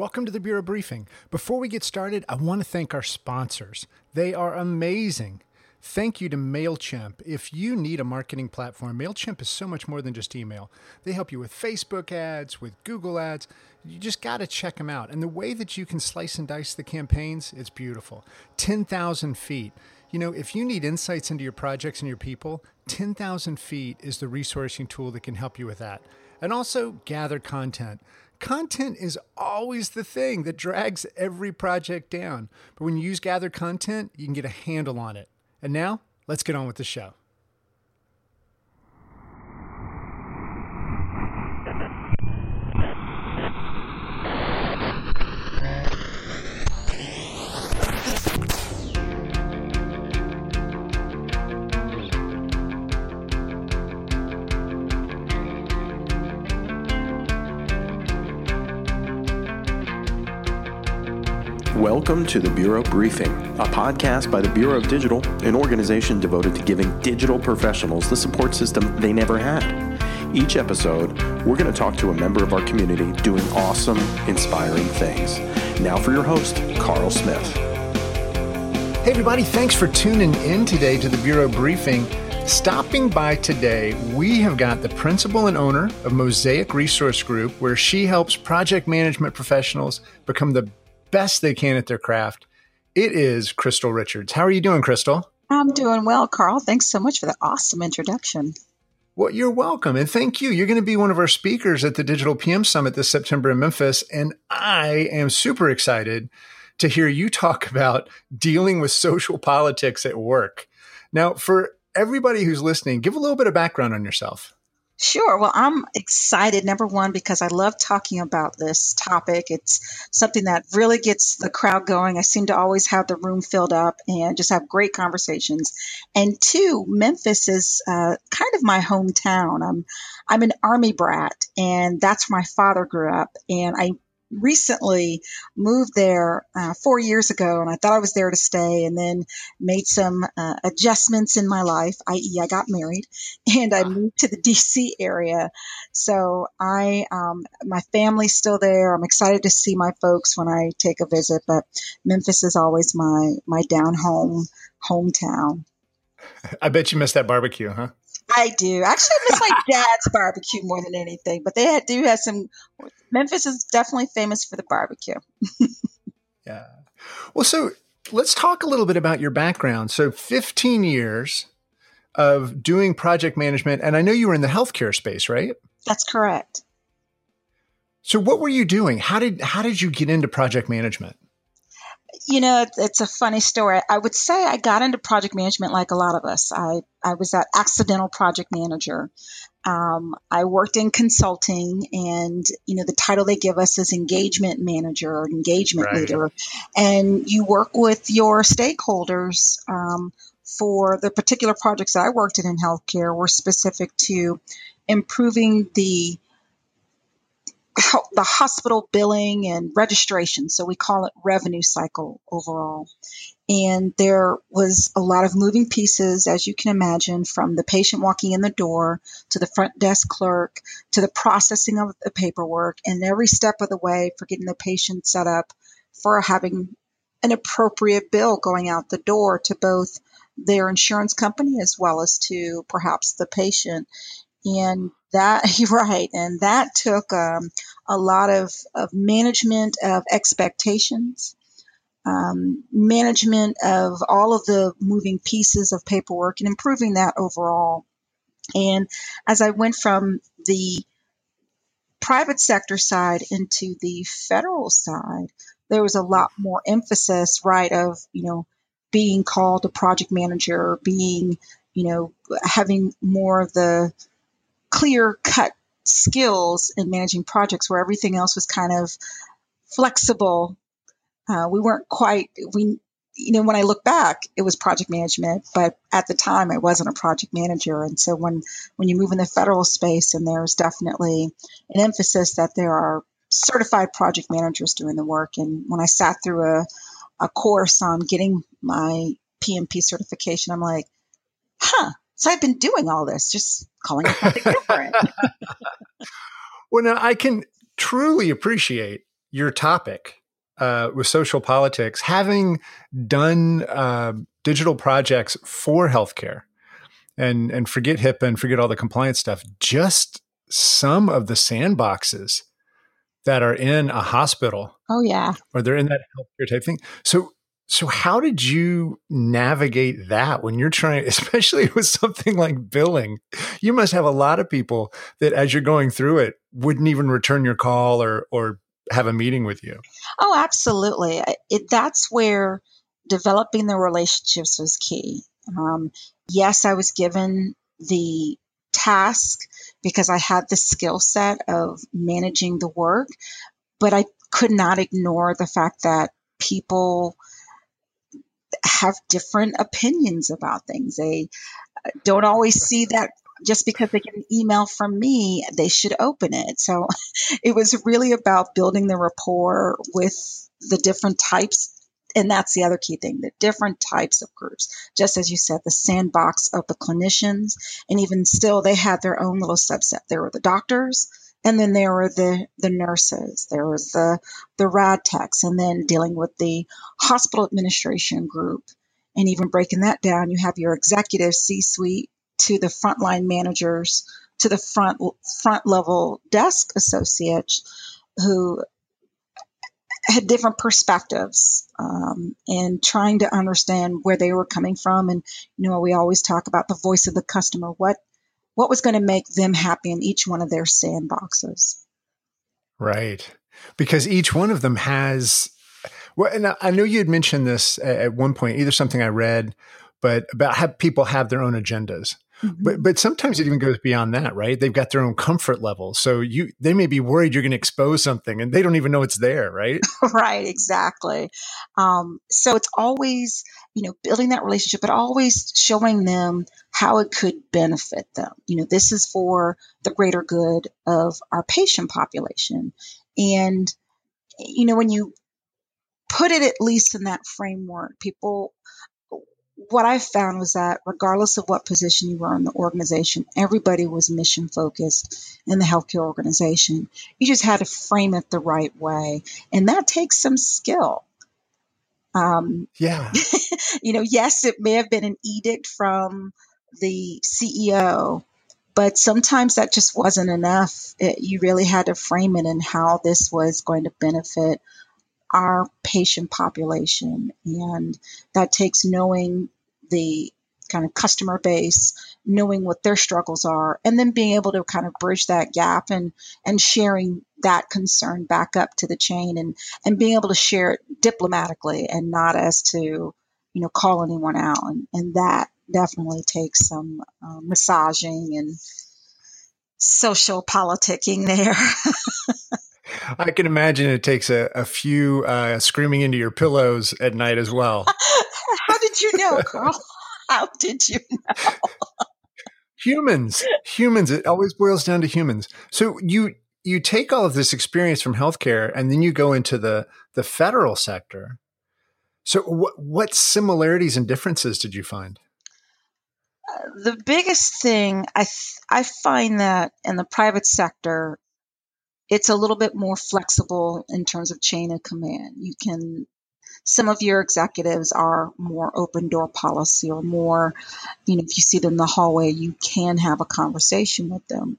Welcome to the Bureau Briefing. Before we get started, I want to thank our sponsors. They are amazing. Thank you to MailChimp. If you need a marketing platform, MailChimp is so much more than just email. They help you with Facebook ads, with Google ads. You just got to check them out. And the way that you can slice and dice the campaigns, it's beautiful. 10,000 feet. You know, if you need insights into your projects and your people, 10,000 feet is the resourcing tool that can help you with that. And also GatherContent content is always the thing that drags every project down. But when you use GatherContent, you can get a handle on it. And now, let's get on with the show. Welcome to the Bureau Briefing, a podcast by the Bureau of Digital, an organization devoted to giving digital professionals the support system they never had. Each episode, we're going to talk to a member of our community doing awesome, inspiring things. Now for your host, Carl Smith. Hey, everybody, thanks for tuning in today to the Bureau Briefing. Stopping by today, we have got the principal and owner of Mosaic Resource Group, where she helps project management professionals become the best they can at their craft. It is Crystal Richards. How are you doing, Crystal? I'm doing well, Carl. Thanks so much for the awesome introduction. Well, you're welcome. And thank you. You're going to be one of our speakers at the Digital PM Summit this September in Memphis. And I am super excited to hear you talk about dealing with social politics at work. Now, for everybody who's listening, give a little bit of background on yourself. Sure. Well, I'm excited, number one, because I love talking about this topic. It's something that really gets the crowd going. I seem to always have the room filled up and just have great conversations. And two, Memphis is uh, kind of my hometown. I'm, I'm an Army brat, and that's where my father grew up. And I recently moved there uh, four years ago, and I thought I was there to stay, and then made some uh, adjustments in my life, i.e., I got married, and I moved to the D.C. area. So I, um, my family's still there. I'm excited to see my folks when I take a visit, but Memphis is always my my down home hometown. I bet you missed that barbecue, huh? I do. Actually, I miss my dad's barbecue more than anything. But they do have some. Memphis is definitely famous for the barbecue. yeah. Well, so let's talk a little bit about your background. So, 15 years of doing project management, and I know you were in the healthcare space, right? That's correct. So, what were you doing? How did how did you get into project management? You know, it's a funny story. I would say I got into project management like a lot of us. I, I was that accidental project manager. Um, I worked in consulting, and you know the title they give us is engagement manager or engagement right. leader, and you work with your stakeholders um, for the particular projects that I worked in in healthcare were specific to improving the the hospital billing and registration. So we call it revenue cycle overall. And there was a lot of moving pieces, as you can imagine, from the patient walking in the door to the front desk clerk to the processing of the paperwork and every step of the way for getting the patient set up for having an appropriate bill going out the door to both their insurance company as well as to perhaps the patient. And that right, and that took um, a lot of, of management of expectations, um, management of all of the moving pieces of paperwork, and improving that overall. And as I went from the private sector side into the federal side, there was a lot more emphasis, right, of you know being called a project manager, being you know having more of the clear cut skills in managing projects where everything else was kind of flexible. Uh, we weren't quite, we, you know, when I look back, it was project management, but at the time I wasn't a project manager. And so when, when you move in the federal space and there's definitely an emphasis that there are certified project managers doing the work. And when I sat through a, a course on getting my PMP certification, I'm like, huh, so I've been doing all this, just calling it something different. well, now I can truly appreciate your topic uh, with social politics, having done uh, digital projects for healthcare, and and forget HIPAA and forget all the compliance stuff, just some of the sandboxes that are in a hospital. Oh yeah, or they're in that healthcare type thing. So so how did you navigate that when you're trying, especially with something like billing? You must have a lot of people that, as you're going through it, wouldn't even return your call or or have a meeting with you. Oh, absolutely. It, that's where developing the relationships was key. Um, yes, I was given the task because I had the skill set of managing the work, but I could not ignore the fact that people have different opinions about things. They uh, don't always see that just because they get an email from me, they should open it. So it was really about building the rapport with the different types. And that's the other key thing the different types of groups. Just as you said, the sandbox of the clinicians. And even still, they had their own little subset. There were the doctors, and then there were the, the nurses, there was the, the rad techs, and then dealing with the hospital administration group. And even breaking that down, you have your executive C suite to the frontline managers to the front front level desk associates who had different perspectives um, and trying to understand where they were coming from and you know we always talk about the voice of the customer what what was going to make them happy in each one of their sandboxes. Right. Because each one of them has, well, and I know you had mentioned this at one point, either something I read, but about how people have their own agendas. Mm-hmm. But but sometimes it even goes beyond that, right? They've got their own comfort level. So you they may be worried you're going to expose something and they don't even know it's there, right? right, exactly. Um, so it's always, you know, building that relationship, but always showing them how it could benefit them. You know, this is for the greater good of our patient population. And you know, when you put it at least in that framework, people what I found was that regardless of what position you were in the organization, everybody was mission focused in the healthcare organization. You just had to frame it the right way. And that takes some skill. Um, yeah. you know, yes, it may have been an edict from the CEO, but sometimes that just wasn't enough. It, you really had to frame it in how this was going to benefit our patient population. And that takes knowing the kind of customer base, knowing what their struggles are, and then being able to kind of bridge that gap and and sharing that concern back up to the chain and and being able to share it diplomatically and not as to you know call anyone out and, and that definitely takes some uh, massaging and social politicking there I can imagine it takes a, a few uh, screaming into your pillows at night as well. How did you know, Carl? How did you know? humans, humans. It always boils down to humans. So you you take all of this experience from healthcare, and then you go into the the federal sector. So what what similarities and differences did you find? Uh, the biggest thing I th- I find that in the private sector it's a little bit more flexible in terms of chain of command. You can some of your executives are more open door policy or more, you know, if you see them in the hallway, you can have a conversation with them.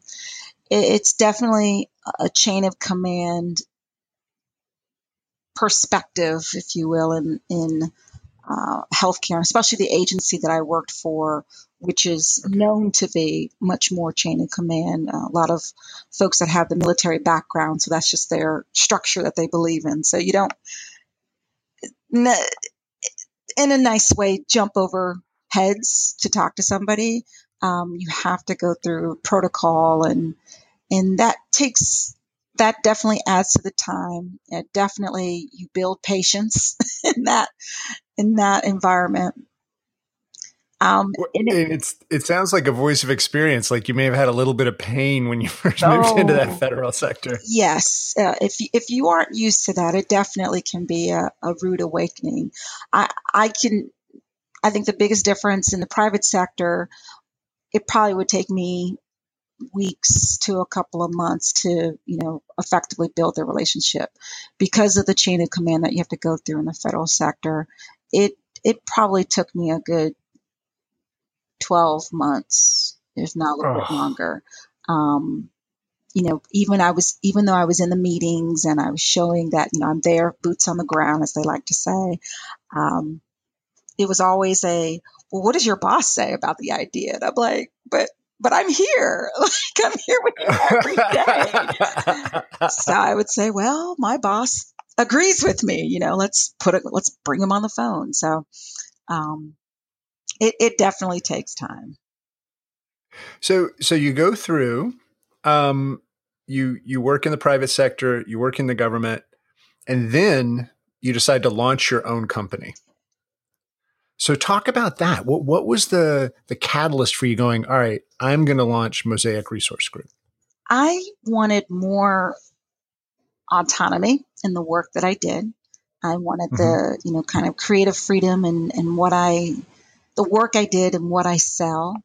It's definitely a chain of command perspective, if you will, in in uh, healthcare, especially the agency that I worked for, which is known to be much more chain of command. Uh, a lot of folks that have the military background, so that's just their structure that they believe in. So you don't, in a nice way, jump over heads to talk to somebody. Um, you have to go through protocol, and and that takes that definitely adds to the time. It definitely you build patience in that in that environment. Um, it, it's it sounds like a voice of experience. Like you may have had a little bit of pain when you first oh, moved into that oh. federal sector. Yes, uh, if you, if you aren't used to that, it definitely can be a, a rude awakening. I I can I think the biggest difference in the private sector, it probably would take me weeks to a couple of months to, you know, effectively build the relationship. Because of the chain of command that you have to go through in the federal sector, it it probably took me a good 12 months, if not a little bit longer. Um, you know, even I was, even though I was in the meetings and I was showing that, you know, I'm there, boots on the ground, as they like to say, um, it was always a, well, what does your boss say about the idea? And I'm like, but, but I'm here. Like I'm here with you every day. so I would say, well, my boss agrees with me. You know, let's put it, let's bring him on the phone. So, um, it, it definitely takes time. So, so you go through, um, you you work in the private sector, you work in the government, and then you decide to launch your own company. So talk about that. What what was the the catalyst for you going, all right, I'm going to launch Mosaic Resource Group? I wanted more autonomy in the work that I did. I wanted mm-hmm. the, you know, kind of creative freedom and, and what I, the work I did and what I sell.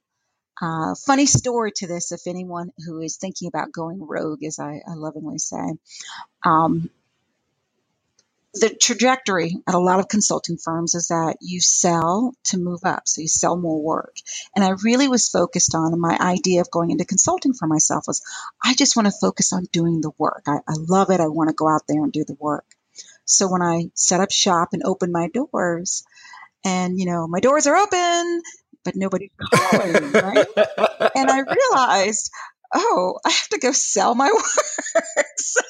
Uh, funny story to this, if anyone who is thinking about going rogue, as I, I lovingly say, um, the trajectory at a lot of consulting firms is that you sell to move up, so you sell more work. And I really was focused on my idea of going into consulting for myself was I just want to focus on doing the work. I, I love it. I want to go out there and do the work. So when I set up shop and opened my doors, and you know my doors are open, but nobody's calling, right? and I realized oh, I have to go sell my work. so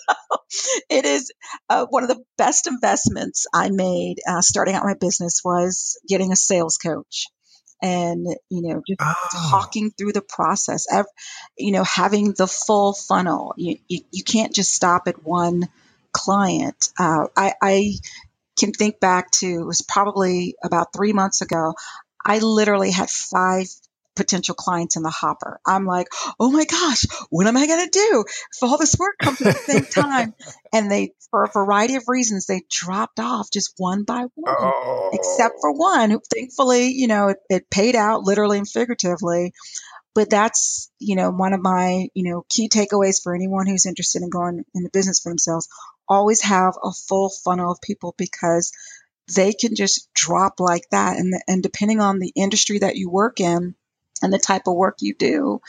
it is uh, one of the best investments I made uh, starting out my business was getting a sales coach and you know just oh. talking through the process you know having the full funnel you, you, you can't just stop at one client uh, I, I can think back to it was probably about three months ago i literally had five potential clients in the hopper. I'm like, oh my gosh, what am I going to do if all this work comes at the same time? and they, for a variety of reasons, they dropped off just one by one, oh. except for one. Who thankfully, you know, it, it paid out literally and figuratively. But that's, you know, one of my, you know, key takeaways for anyone who's interested in going into business for themselves. Always have a full funnel of people because they can just drop like that. And, and depending on the industry that you work in, and the type of work you do,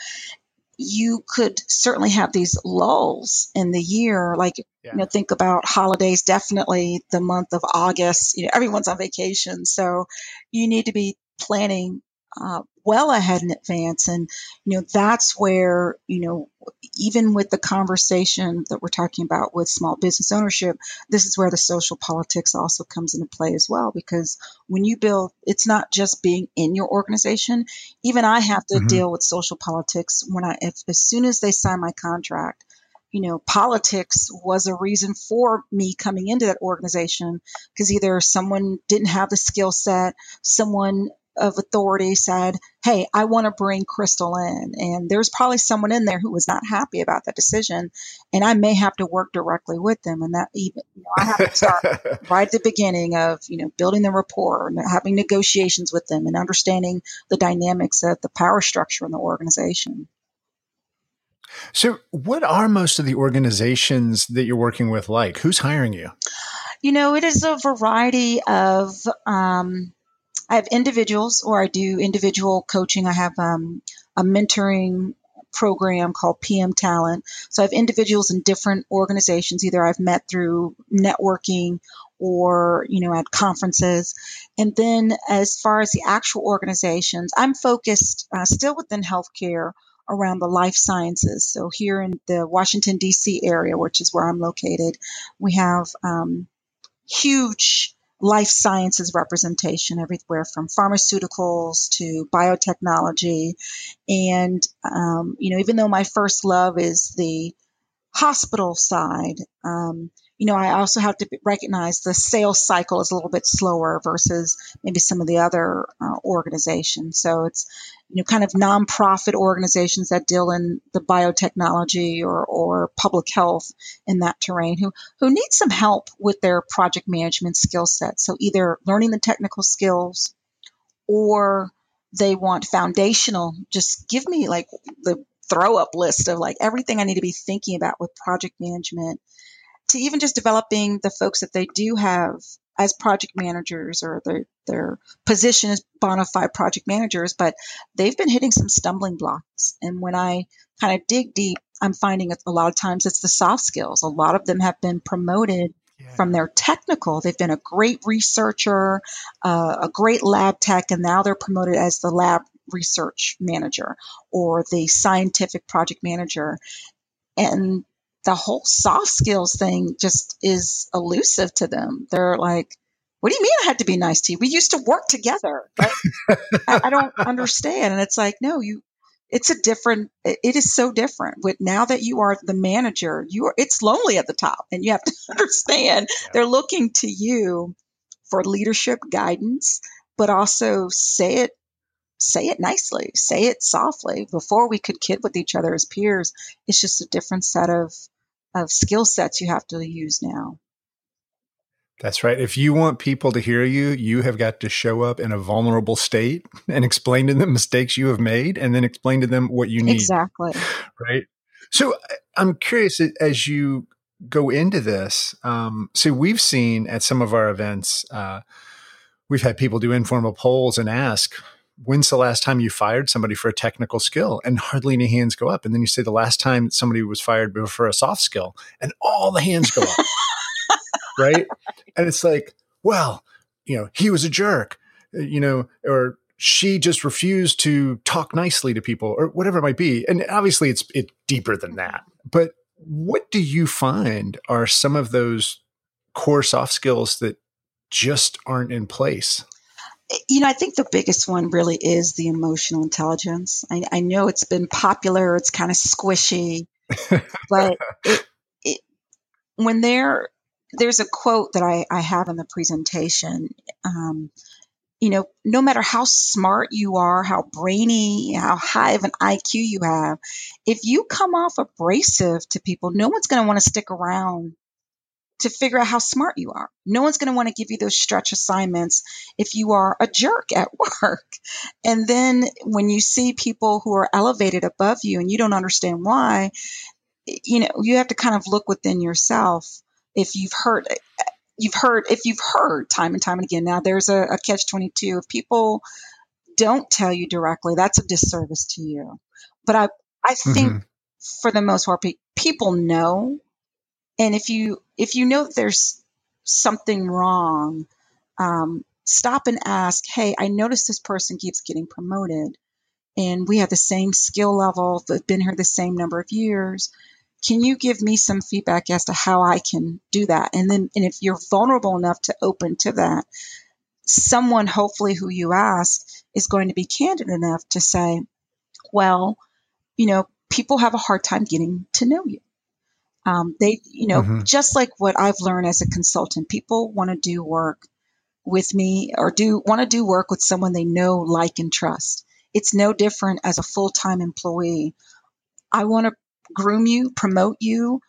you could certainly have these lulls in the year. Like, yeah. you know, think about holidays, definitely the month of August, you know, everyone's on vacation. So you need to be planning uh, well ahead in advance. And, you know, that's where, you know, even with the conversation that we're talking about with small business ownership, this is where the social politics also comes into play as well. Because when you build, it's not just being in your organization. Even I have to mm-hmm. deal with social politics when I, if, as soon as they sign my contract, you know, politics was a reason for me coming into that organization because either someone didn't have the skill set, someone of authority said, Hey, I want to bring Crystal in. And there's probably someone in there who was not happy about that decision. And I may have to work directly with them. And that even, you know, I have to start right at the beginning of, you know, building the rapport and having negotiations with them and understanding the dynamics of the power structure in the organization. So, what are most of the organizations that you're working with like? Who's hiring you? You know, it is a variety of um, I have individuals, or I do individual coaching. I have um, a mentoring program called PM Talent. So I have individuals in different organizations. Either I've met through networking or you know at conferences. And then as far as the actual organizations, I'm focused uh, still within healthcare around the life sciences. So here in the Washington D.C. area, which is where I'm located, we have um, huge life sciences representation everywhere from pharmaceuticals to biotechnology. And, um, you know, even though my first love is the hospital side, um, you know, I also have to recognize the sales cycle is a little bit slower versus maybe some of the other uh, organizations. So it's, you know, kind of nonprofit organizations that deal in the biotechnology or, or public health in that terrain who, who need some help with their project management skill set. So either learning the technical skills or they want foundational, just give me like the throw up list of like everything I need to be thinking about with project management to even just developing the folks that they do have as project managers or their their position as bona fide project managers, but they've been hitting some stumbling blocks. And when I kind of dig deep, I'm finding a lot of times it's the soft skills. A lot of them have been promoted yeah. from their technical. They've been a great researcher, uh, a great lab tech, and now they're promoted as the lab research manager or the scientific project manager. And the whole soft skills thing just is elusive to them. They're like, what do you mean I had to be nice to you? We used to work together. I, I, don't understand. And it's like, no, you, it's a different, it is so different. But now that you are the manager, you are, it's lonely at the top and you have to understand yeah. they're looking to you for leadership guidance, but also say it say it nicely, say it softly. Before we could kid with each other as peers, it's just a different set of of skill sets you have to use now. That's right. If you want people to hear you, you have got to show up in a vulnerable state and explain to them mistakes you have made and then explain to them what you need. Exactly. Right. So I'm curious as you go into this. Um, so we've seen at some of our events, uh, we've had people do informal polls and ask, when's the last time you fired somebody for a technical skill? And hardly any hands go up. And then you say the last time somebody was fired for a soft skill, and all the hands go up. right? And it's like, well, you know, he was a jerk, uh, you know, or she just refused to talk nicely to people or whatever it might be. And obviously it's it deeper than that. But what do you find are some of those core soft skills that just aren't in place? You know, I think the biggest one really is the emotional intelligence. I, I know it's been popular, it's kind of squishy, but it, it, when there, there's a quote that I, I have in the presentation. Um, you know, no matter how smart you are, how brainy, how high of an IQ you have, if you come off abrasive to people, no one's going to want to stick around to figure out how smart you are. No one's going to want to give you those stretch assignments if you are a jerk at work. And then when you see people who are elevated above you and you don't understand why, you know, you have to kind of look within yourself if you've heard you've heard if you've heard time and time and again now there's a, a catch 22 if people don't tell you directly that's a disservice to you but i i think mm-hmm. for the most part people know and if you if you know there's something wrong, um, stop and ask, hey, I noticed this person keeps getting promoted and we have the same skill level, they've been here the same number of years. Can you give me some feedback as to how I can do that? And then, and if you're vulnerable enough to open to that, someone hopefully who you ask is going to be candid enough to say, well, you know, people have a hard time getting to know you. Um, they, you know, mm-hmm. just like what I've learned as a consultant, people want to do work with me or do want to do work with someone they know, like, and trust. It's no different as a full time employee. I want to groom you, promote you,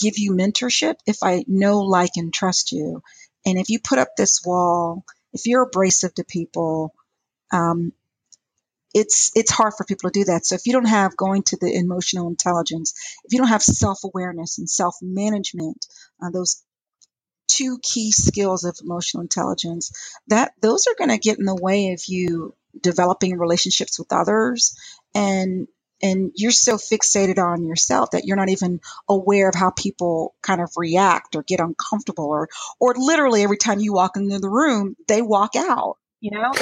give you mentorship if I know, like, and trust you. And if you put up this wall, if you're abrasive to people, um, it's it's hard for people to do that. So if you don't have going to the emotional intelligence, if you don't have self awareness and self management, uh, those two key skills of emotional intelligence, that those are going to get in the way of you developing relationships with others and and you're so fixated on yourself that you're not even aware of how people kind of react or get uncomfortable or or literally every time you walk into the room they walk out you know,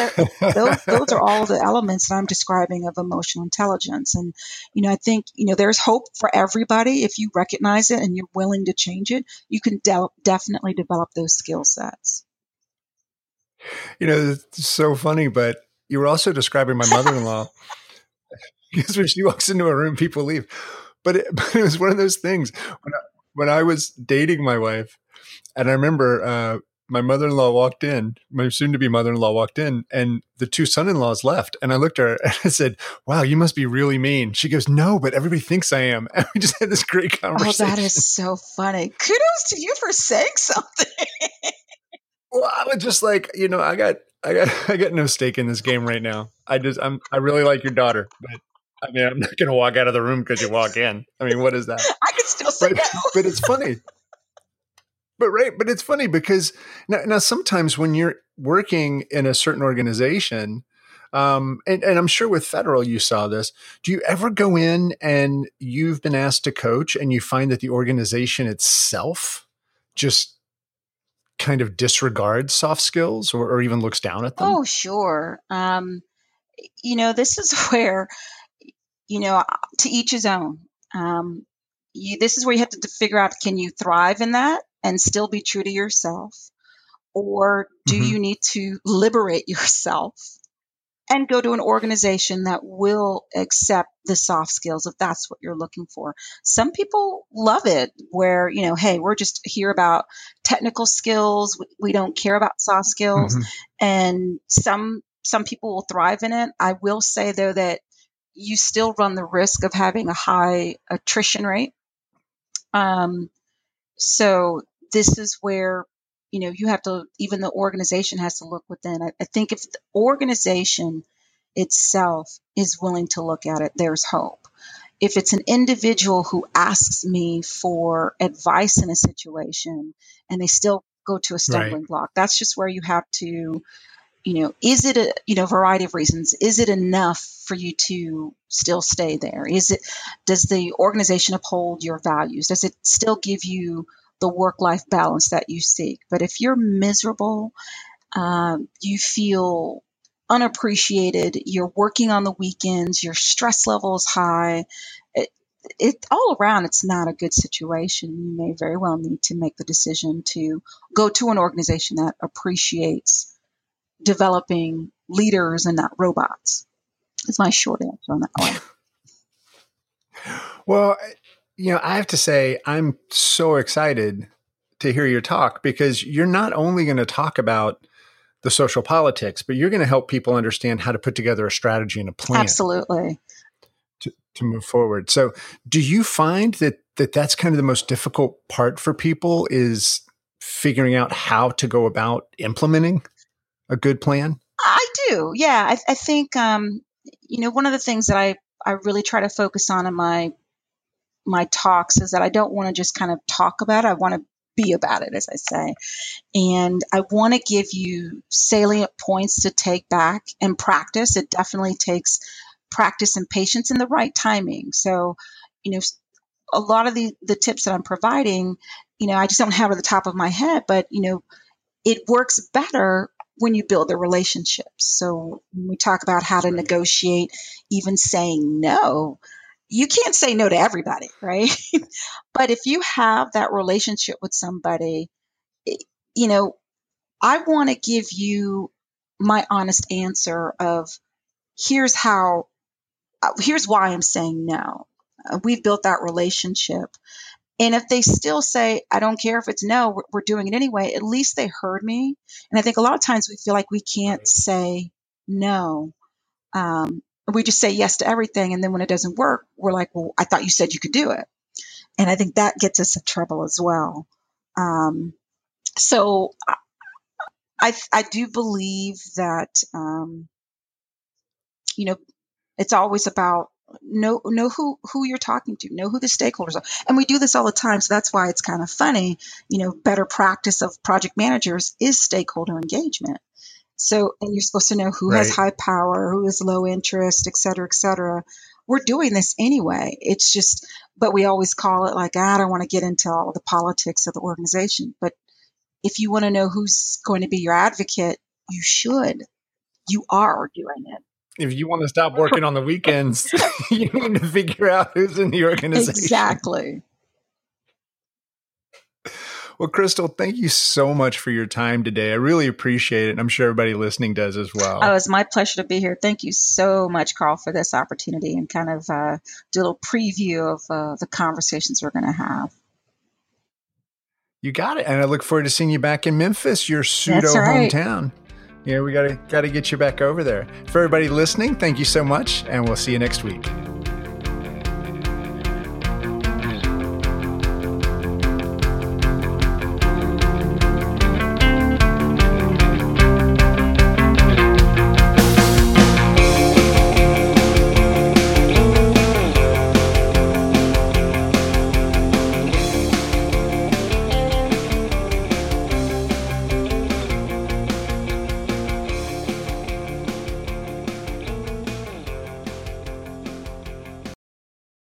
those, those are all the elements that I'm describing of emotional intelligence. And, you know, I think, you know, there's hope for everybody. If you recognize it and you're willing to change it, you can de- definitely develop those skill sets. You know, it's so funny, but you were also describing my mother in law because when she walks into a room, people leave. But it, but it was one of those things when I, when I was dating my wife, and I remember uh, my mother-in-law walked in, my soon-to-be mother-in-law walked in, and the two son-in-laws left. And I looked at her and I said, "Wow, you must be really mean." She goes, "No, but everybody thinks I am." And we just had this great conversation. Oh, that is so funny. Kudos to you for saying something. well, I was just like, you know, I got, I got, I got no stake in this game right now. I just, I'm, I really like your daughter, but I mean, I'm not going to walk out of the room because you walk in. I mean, what is that? I could still say but, no. but it's funny. But right, but it's funny because now, now sometimes when you're working in a certain organization, um, and, and I'm sure with federal you saw this. Do you ever go in and you've been asked to coach and you find that the organization itself just kind of disregards soft skills or, or even looks down at them? Oh, sure. Um, you know, this is where, you know, to each his own. Um, you, this is where you have to, to figure out can you thrive in that and still be true to yourself? Or do Mhm. you need to liberate yourself and go to an organization that will accept the soft skills if that's what you're looking for? Some people love it where, you know, hey, we're just here about technical skills. We, we don't care about soft skills Mhm. and some some people will thrive in it. I will say though that you still run the risk of having a high attrition rate. Um, so this is where you know you have to even the organization has to look within. I, I think if the organization itself is willing to look at it, there's hope. If it's an individual who asks me for advice in a situation and they still go to a stumbling block, that's just where you have to you know is it a you know variety of reasons is it enough for you to still stay there is it does the organization uphold your values does it still give you the work life balance that you seek but if you're miserable um, you feel unappreciated you're working on the weekends your stress level is high it, it all around it's not a good situation you may very well need to make the decision to go to an organization that appreciates developing leaders and not robots. Is my short answer on that one. Well, you know, I have to say, I'm so excited to hear your talk because you're not only going to talk about the social politics, but you're going to help people understand how to put together a strategy and a plan Absolutely. to, to move forward. So, do you find that, that that's kind of the most difficult part for people is figuring out how to go about implementing a good plan? I do. Yeah. I, I think, um, you know, one of the things that I, I really try to focus on in my my talks is that I don't want to just kind of talk about it. I want to be about it, as I say. And I want to give you salient points to take back and practice. It definitely takes practice and patience and the right timing. So, you know, a lot of the, the tips that I'm providing, you know, I just don't have it at the top of my head, but, you know, it works better when you build the relationships. So when we talk about how to negotiate, even saying no, you can't say no to everybody, right? but if you have that relationship with somebody, you know, I want to give you my honest answer of here's how, uh, here's why I'm saying no. Uh, we've built that relationship. And if they still say, I don't care if it's no, we're, we're doing it anyway, at least they heard me. And I think a lot of times we feel like we can't say no. Um, we just say yes to everything. And then when it doesn't work, we're like, well, I thought you said you could do it. And I think that gets us in trouble as well. Um, so I, I, do believe that, um, you know, it's always about know know who who you're talking to, know who the stakeholders are, and we do this all the time. So that's why it's kind of funny. You know, better practice of project managers is stakeholder engagement. So, and you're supposed to know who has high power, who is low interest, et cetera, et cetera. We're doing this anyway. It's just, but we always call it like, "Ah, I don't want to get into all the politics of the organization. But if you want to know who's going to be your advocate, you should. You are doing it. If you want to stop working on the weekends, you need to figure out who's in the organization. Exactly. Well, Crystal, thank you so much for your time today. I really appreciate it. And I'm sure everybody listening does as well. Oh, it's my pleasure to be here. Thank you so much, Carl, for this opportunity and kind of uh, do a little preview of uh, the conversations we're going to have. you got it. And I look forward to seeing you back in Memphis, your pseudo right. hometown. Yeah, we gotta gotta get you back over there. For everybody listening, thank you so much, and we'll see you next week.